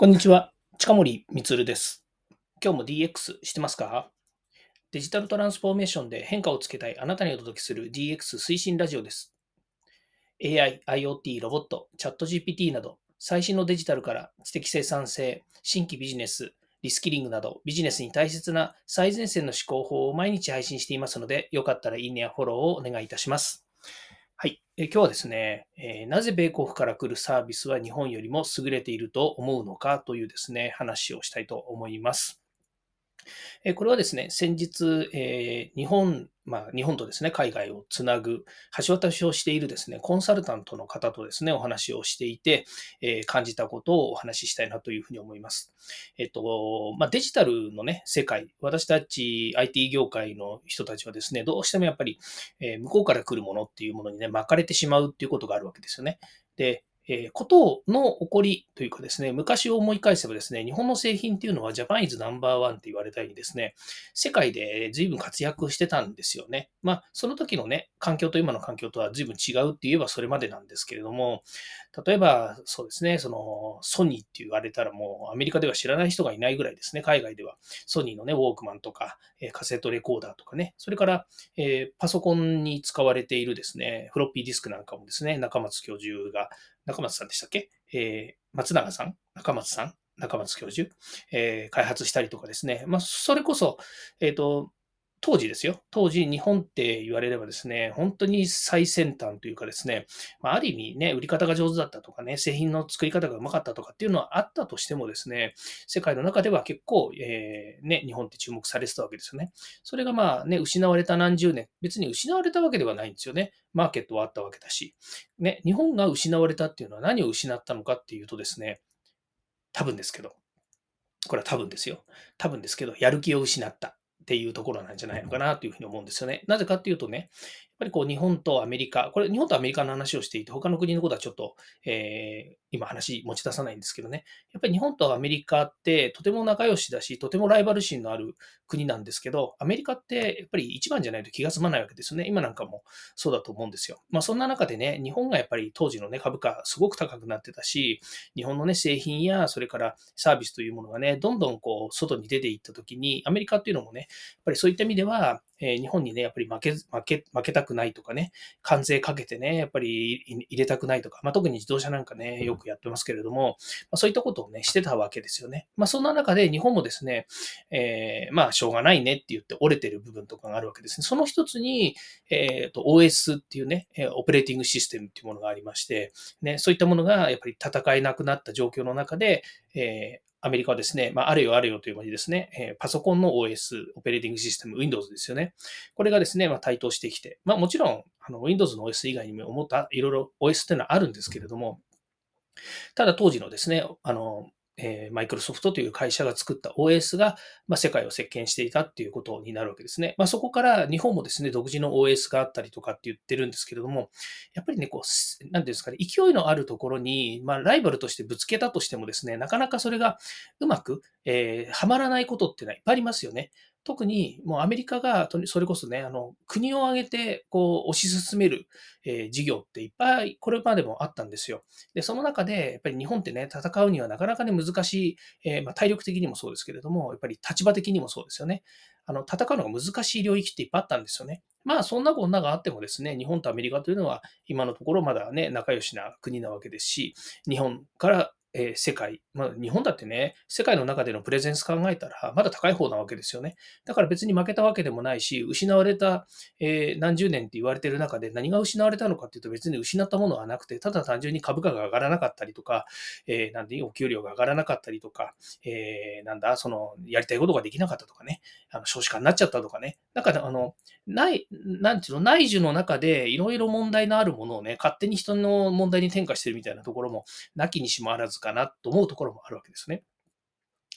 こんにちは。近森光です。今日も DX してますか？デジタルトランスフォーメーションで変化をつけたいあなたにお届けする DX 推進ラジオです。AI、IoT、ロボット、チャット GPT など最新のデジタルから知的生産性、新規ビジネス、リスキリングなどビジネスに大切な最前線の思考法を毎日配信していますので、よかったらいいねやフォローをお願いいたします。はい。え今日はですね、え、なぜ米国から来るサービスは日本よりも優れていると思うのかというですね、話をしたいと思います。えこれはですね、先日、え日本、まあ、日本とですね、海外をつなぐ橋渡しをしているですね、コンサルタントの方とですね、お話をしていて、え感じたことをお話ししたいなというふうに思います。えっと、まあ、デジタルのね、世界、私たち IT 業界の人たちはですね、どうしてもやっぱり、え向こうから来るものっていうものにね、巻かれてしまうっていうことがあるわけですよね。で、えー、ことの起こりというかですね、昔を思い返せばですね、日本の製品っていうのはジャパンイズナンバーワンって言われたようにですね、世界で随分活躍してたんですよね。まあ、その時のね、環境と今の環境とは随分違うって言えばそれまでなんですけれども、例えばそうですね、そのソニーって言われたらもうアメリカでは知らない人がいないぐらいですね、海外ではソニーのね、ウォークマンとか、えー、カセットレコーダーとかね、それから、えー、パソコンに使われているですね、フロッピーディスクなんかもですね、中松教授が中松さんでしたっけ？えー、松永さん？中松さん？中松教授、えー、開発したりとかですね。まあ、それこそ、えっ、ー、と、当時ですよ。当時、日本って言われればですね、本当に最先端というかですね、まあ、ある意味ね、売り方が上手だったとかね、製品の作り方がうまかったとかっていうのはあったとしてもですね、世界の中では結構、えー、ね、日本って注目されてたわけですよね。それがまあね、失われた何十年、別に失われたわけではないんですよね。マーケットはあったわけだし。ね、日本が失われたっていうのは何を失ったのかっていうとですね、多分ですけど、これは多分ですよ。多分ですけど、やる気を失った。っていうところなんじゃないのかなというふうに思うんですよね。なぜかっていうとね、やっぱりこう日本とアメリカ、これ日本とアメリカの話をしていて、他の国のことはちょっと、えー、今話持ち出さないんですけどね、やっぱり日本とアメリカってとても仲良しだし、とてもライバル心のある国なんですけど、アメリカってやっぱり一番じゃないと気が済まないわけですよね。今なんかもそうだと思うんですよ。まあそんな中でね、日本がやっぱり当時のね、株価すごく高くなってたし、日本のね、製品やそれからサービスというものがね、どんどんこう外に出ていった時に、アメリカっていうのもね、やっぱりそういった意味では、え、日本にね、やっぱり負け、負け、負けたくないとかね、関税かけてね、やっぱり入れたくないとか、まあ、特に自動車なんかね、よくくやってますけれども、ま、そういったことをね、してたわけですよね。まあ、そんな中で日本もですね、えー、まあ、しょうがないねって言って折れてる部分とかがあるわけですね。その一つに、えっ、ー、と、OS っていうね、オペレーティングシステムっていうものがありまして、ね、そういったものがやっぱり戦えなくなった状況の中で、えー、アメリカはですね、まあ、あれよあれよという間にですね、えパソコンの OS、オペレーティングシステム、Windows ですよね。これがですね、まあ、台頭してきて、まあ、もちろん、あの Windows の OS 以外にも思ったいろいろ OS っていうのはあるんですけれども、ただ当時のですね、あの、えー、マイクロソフトという会社が作った OS が、まあ、世界を席巻していたっていうことになるわけですね。まあ、そこから日本もですね、独自の OS があったりとかって言ってるんですけれども、やっぱりね、こう、なんていうんですかね、勢いのあるところに、まあ、ライバルとしてぶつけたとしてもですね、なかなかそれがうまく、えー、はまらないことっていうのはいっぱいありますよね。特にもうアメリカがそれこそね、あの国を挙げてこう推し進める、えー、事業っていっぱいこれまでもあったんですよ。で、その中でやっぱり日本ってね、戦うにはなかなかね難しい、えー、まあ、体力的にもそうですけれども、やっぱり立場的にもそうですよね。あの戦うのが難しい領域っていっぱいあったんですよね。まあそんなこんながあってもですね、日本とアメリカというのは今のところまだね、仲良しな国なわけですし、日本からえー、世界、まあ、日本だってね、世界の中でのプレゼンス考えたら、まだ高い方なわけですよね。だから別に負けたわけでもないし、失われた、えー、何十年って言われてる中で何が失われたのかっていうと別に失ったものはなくて、ただ単純に株価が上がらなかったりとか、えー、なんでお給料が上がらなかったりとか、えー、なんだ、その、やりたいことができなかったとかね、あの少子化になっちゃったとかね、なんか、あの、ない、なんていうの、内需の中でいろいろ問題のあるものをね、勝手に人の問題に転嫁してるみたいなところも、なきにしもあらずかなと思うところもあるわけですね。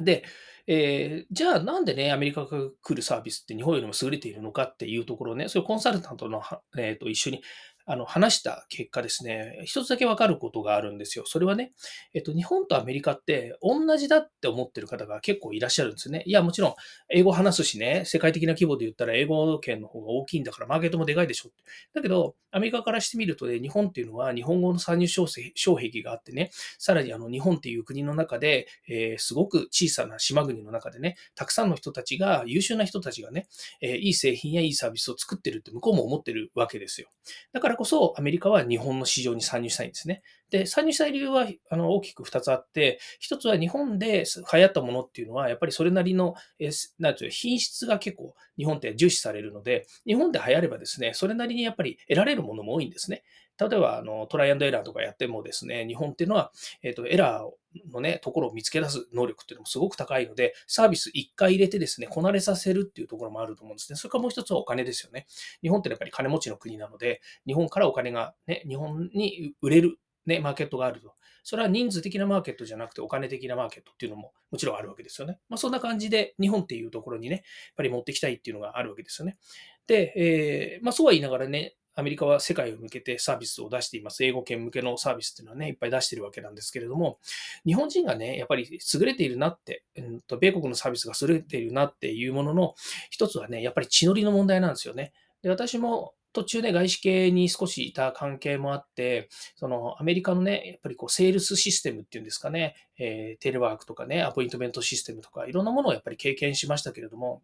で、えー、じゃあなんでね、アメリカが来るサービスって日本よりも優れているのかっていうところね、そういうコンサルタントの、えー、と一緒にあの、話した結果ですね、一つだけわかることがあるんですよ。それはね、えっと、日本とアメリカって同じだって思ってる方が結構いらっしゃるんですね。いや、もちろん、英語話すしね、世界的な規模で言ったら英語圏の方が大きいんだから、マーケットもでかいでしょ。だけど、アメリカからしてみるとね、日本っていうのは日本語の参入障壁があってね、さらにあの、日本っていう国の中で、えー、すごく小さな島国の中でね、たくさんの人たちが、優秀な人たちがね、えー、いい製品やいいサービスを作ってるって向こうも思ってるわけですよ。だからこそ、アメリカは日本の市場に参入したいんですね。で、参入したい理由はあの大きく2つあって、1つは日本で流行ったものっていうのは、やっぱりそれなりの、えなんていう品質が結構日本って重視されるので、日本で流行ればですね、それなりにやっぱり得られるものも多いんですね。例えば、あの、トライアンドエラーとかやってもですね、日本っていうのは、えっ、ー、と、エラーのね、ところを見つけ出す能力っていうのもすごく高いので、サービス1回入れてですね、こなれさせるっていうところもあると思うんですね。それからもう一つはお金ですよね。日本ってやっぱり金持ちの国なので、日本からお金がね、日本に売れるね、マーケットがあると。それは人数的なマーケットじゃなくてお金的なマーケットっていうのももちろんあるわけですよね。まあ、そんな感じで日本っていうところにね、やっぱり持ってきたいっていうのがあるわけですよね。で、えー、まあそうは言いながらね、アメリカは世界を向けてサービスを出しています。英語圏向けのサービスっていうのはね、いっぱい出してるわけなんですけれども、日本人がね、やっぱり優れているなって、うんと、米国のサービスが優れているなっていうものの、一つはね、やっぱり血のりの問題なんですよね。で私も途中で外資系に少しいた関係もあって、そのアメリカのね、やっぱりこうセールスシステムっていうんですかね、えー、テレワークとかね、アポイントメントシステムとか、いろんなものをやっぱり経験しましたけれども、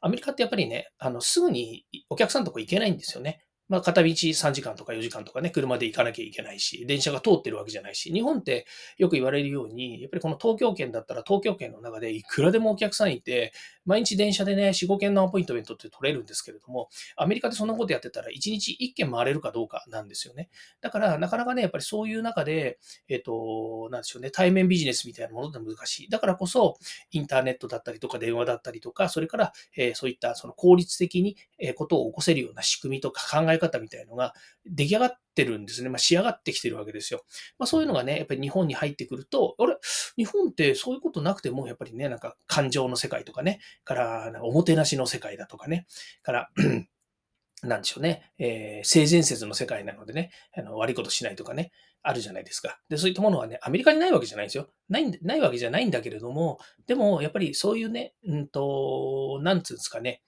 アメリカってやっぱりね、あの、すぐにお客さんのとこ行けないんですよね。まあ、片道3時間とか4時間とかね、車で行かなきゃいけないし、電車が通ってるわけじゃないし、日本ってよく言われるように、やっぱりこの東京圏だったら東京圏の中でいくらでもお客さんいて、毎日電車でね、4、5件のアポイントメントって取れるんですけれども、アメリカでそんなことやってたら1日1件回れるかどうかなんですよね。だから、なかなかね、やっぱりそういう中で、えっ、と、なんでしょうね、対面ビジネスみたいなものって難しい。だからこそ、インターネットだったりとか電話だったりとか、それから、えー、そういったその効率的にえことを起こせるような仕組みとか考え方みたいのが出来上がってるんですね。まあ、仕上がってきてるわけですよ。まあ、そういうのがね、やっぱり日本に入ってくると、あれ？日本ってそういうことなくても、やっぱりね、なんか感情の世界とかね、から、おもてなしの世界だとかね、から なんでしょうね、えー、性善説の世界なのでね、あの悪いことしないとかね、あるじゃないですか。で、そういったものはね、アメリカにないわけじゃないんですよ。ない、ないわけじゃないんだけれども、でも、やっぱりそういうね、うんと、なんつうんですかね、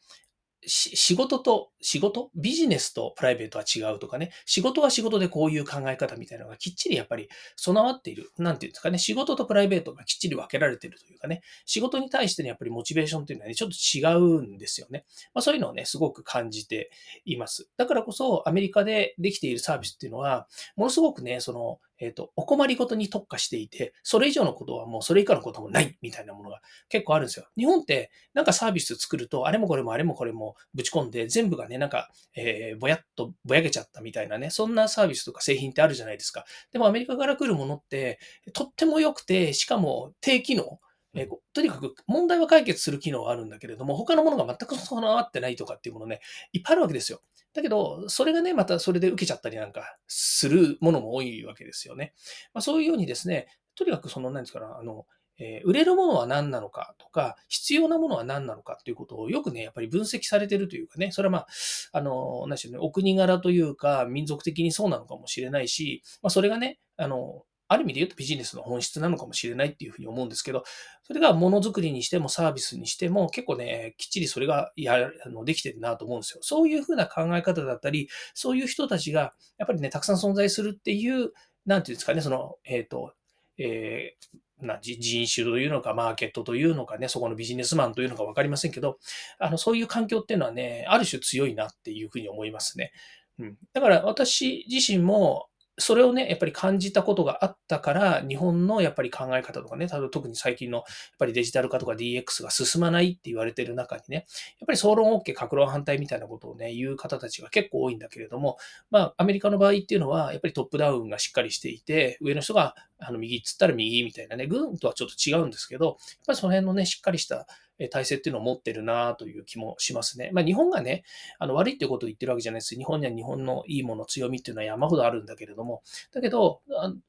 仕事と、仕事？ビジネスとプライベートは違うとかね、仕事は仕事でこういう考え方みたいなのがきっちりやっぱり備わっている。なんていうんですかね、仕事とプライベートがきっちり分けられているというかね、仕事に対してのやっぱりモチベーションというのはね、ちょっと違うんですよね。まあそういうのをね、すごく感じています。だからこそアメリカでできているサービスっていうのは、ものすごくね、その、えっ、ー、と、お困りごとに特化していて、それ以上のことはもうそれ以下のこともないみたいなものが結構あるんですよ。日本ってなんかサービス作ると、あれもこれもあれもこれもぶち込んで、全部がね、なんか、えー、ぼやっとぼやけちゃったみたいなね、そんなサービスとか製品ってあるじゃないですか。でもアメリカから来るものって、とっても良くて、しかも低機能。えー、とにかく問題は解決する機能はあるんだけれども、他のものが全く備わってないとかっていうものね、いっぱいあるわけですよ。だけど、それがね、またそれで受けちゃったりなんかするものも多いわけですよね。まあ、そういうようにですね、とにかくその、何ですかね、あの、えー、売れるものは何なのかとか、必要なものは何なのかっていうことをよくね、やっぱり分析されてるというかね、それはまあ、あの、何でしょうね、お国柄というか、民族的にそうなのかもしれないし、まあ、それがね、あの、ある意味で言うとビジネスの本質なのかもしれないっていうふうに思うんですけど、それがものづくりにしてもサービスにしても結構ね、きっちりそれがやあのできてるなと思うんですよ。そういうふうな考え方だったり、そういう人たちがやっぱりね、たくさん存在するっていう、なんていうんですかね、その、えっ、ー、と、えー、な人種というのか、マーケットというのかね、そこのビジネスマンというのか分かりませんけど、あの、そういう環境っていうのはね、ある種強いなっていうふうに思いますね。うん。だから私自身も、それをね、やっぱり感じたことがあったから、日本のやっぱり考え方とかね、特に最近のやっぱりデジタル化とか DX が進まないって言われてる中にね、やっぱり総論 OK、格論反対みたいなことをね、言う方たちが結構多いんだけれども、まあ、アメリカの場合っていうのは、やっぱりトップダウンがしっかりしていて、上の人があの右っつったら右みたいなね、軍とはちょっと違うんですけど、やっぱりその辺のね、しっかりした体制っていうのを持ってるなという気もしますね。まあ、日本がね、あの悪いってことを言ってるわけじゃないです。日本には日本のいいもの、強みっていうのは山ほどあるんだけれども、だけど、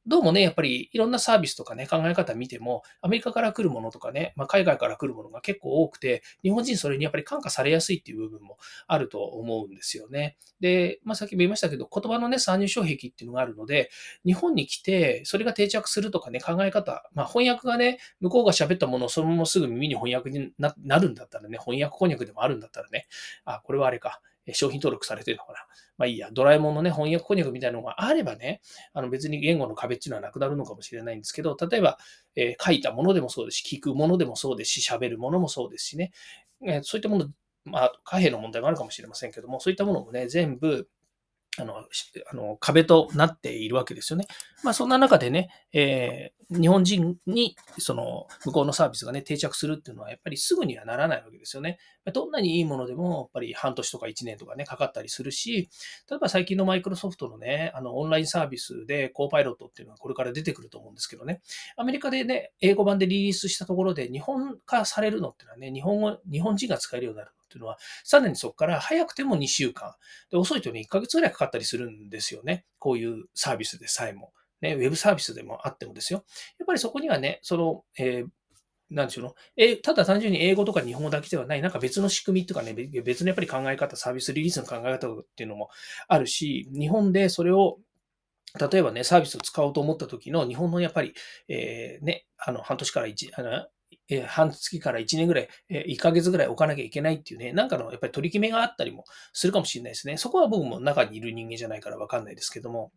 どうもね、やっぱりいろんなサービスとかね、考え方見ても、アメリカから来るものとかね、まあ、海外から来るものが結構多くて、日本人それにやっぱり感化されやすいっていう部分もあると思うんですよね。で、まあ、さっきも言いましたけど、言葉のね、参入障壁っていうのがあるので、日本に来て、それが定着するとかね、考え方、まあ、翻訳がね、向こうが喋ったものをそのまますぐ耳に翻訳にななるんだったらね、翻訳翻訳でもあるんだったらね、あ、これはあれか、商品登録されてるのかな。まあいいや、ドラえもんのね、翻訳翻訳みたいなのがあればね、あの別に言語の壁っていうのはなくなるのかもしれないんですけど、例えば、えー、書いたものでもそうですし、聞くものでもそうですし、喋るものもそうですしね、えー、そういったもの、まあ、貨幣の問題もあるかもしれませんけども、そういったものもね、全部、あの、あの壁となっているわけですよね。まあ、そんな中でね、えー、日本人に、その、向こうのサービスがね、定着するっていうのは、やっぱりすぐにはならないわけですよね。どんなにいいものでも、やっぱり半年とか1年とかね、かかったりするし、例えば最近のマイクロソフトのね、あの、オンラインサービスで、コーパイロットっていうのはこれから出てくると思うんですけどね、アメリカでね、英語版でリリースしたところで、日本化されるのっていうのはね、日本語、日本人が使えるようになるっていうのは、さらにそこから早くても2週間、で遅いとね、1ヶ月ぐらいかかったりするんですよね。こういうサービスでさえも。ね、ウェブサービスでもあってもですよ。やっぱりそこにはね、その、えーなんでしょうの、えただ単純に英語とか日本語だけではない、なんか別の仕組みとかね、別のやっぱり考え方、サービスリリースの考え方っていうのもあるし、日本でそれを例えばね、サービスを使おうと思った時の日本のやっぱり、えー、ね、あの、半年から1、あの、え半月から1年ぐらい、え1ヶ月ぐらい置かなきゃいけないっていうね、なんかのやっぱり取り決めがあったりもするかもしれないですね。そこは僕も中にいる人間じゃないからわかんないですけども、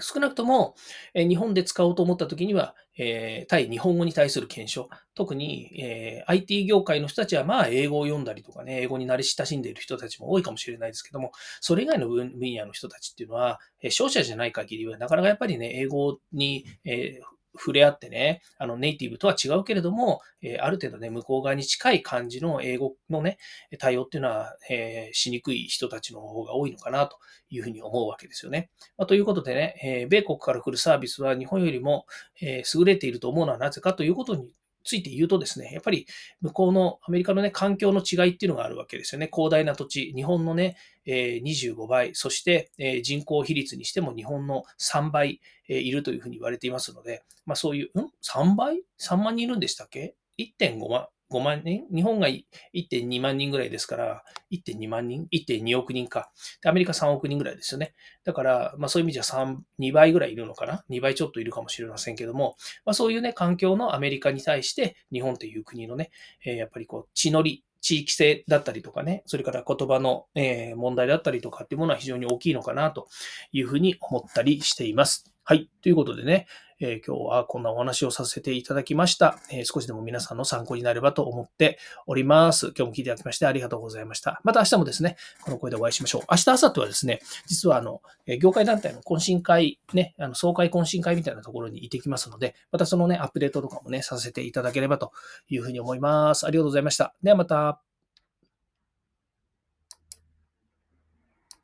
少なくとも、え日本で使おうと思った時には、え対日本語に対する検証、特に、え IT 業界の人たちはまあ英語を読んだりとかね、英語に慣れ親しんでいる人たちも多いかもしれないですけども、それ以外の分野の人たちっていうのは、え商社じゃない限りはなかなかやっぱりね、英語に、え触れ合ってね、あのネイティブとは違うけれども、えー、ある程度ね、向こう側に近い感じの英語のね、対応っていうのは、えー、しにくい人たちの方が多いのかなというふうに思うわけですよね。まあ、ということでね、えー、米国から来るサービスは日本よりも、え優れていると思うのはなぜかということについて言うとですね、やっぱり向こうのアメリカのね、環境の違いっていうのがあるわけですよね。広大な土地、日本のね、え25倍、そして、え人口比率にしても日本の3倍、えいるというふうに言われていますので、まあそういう、ん ?3 倍 ?3 万人いるんでしたっけ ?1.5 万、5万人？日本が1.2万人ぐらいですから、1.2万人 ?1.2 億人か。で、アメリカ3億人ぐらいですよね。だから、まあそういう意味じゃ3、2倍ぐらいいるのかな ?2 倍ちょっといるかもしれませんけども、まあそういうね、環境のアメリカに対して、日本という国のね、えー、やっぱりこう、血のり、地域性だったりとかね、それから言葉の、え問題だったりとかっていうものは非常に大きいのかなというふうに思ったりしています。はい。ということでね、え、今日はこんなお話をさせていただきました、え、少しでも皆さんの参考になればと思っております。今日も聞いていただきましてありがとうございました。また明日もですね、この声でお会いしましょう。明日、明後日はですね、実はあの、業界団体の懇親会、ね、あの総会懇親会みたいなところに行ってきますので、またそのね、アップデートとかもね、させていただければというふうに思います。ありがとうございました。ではまた。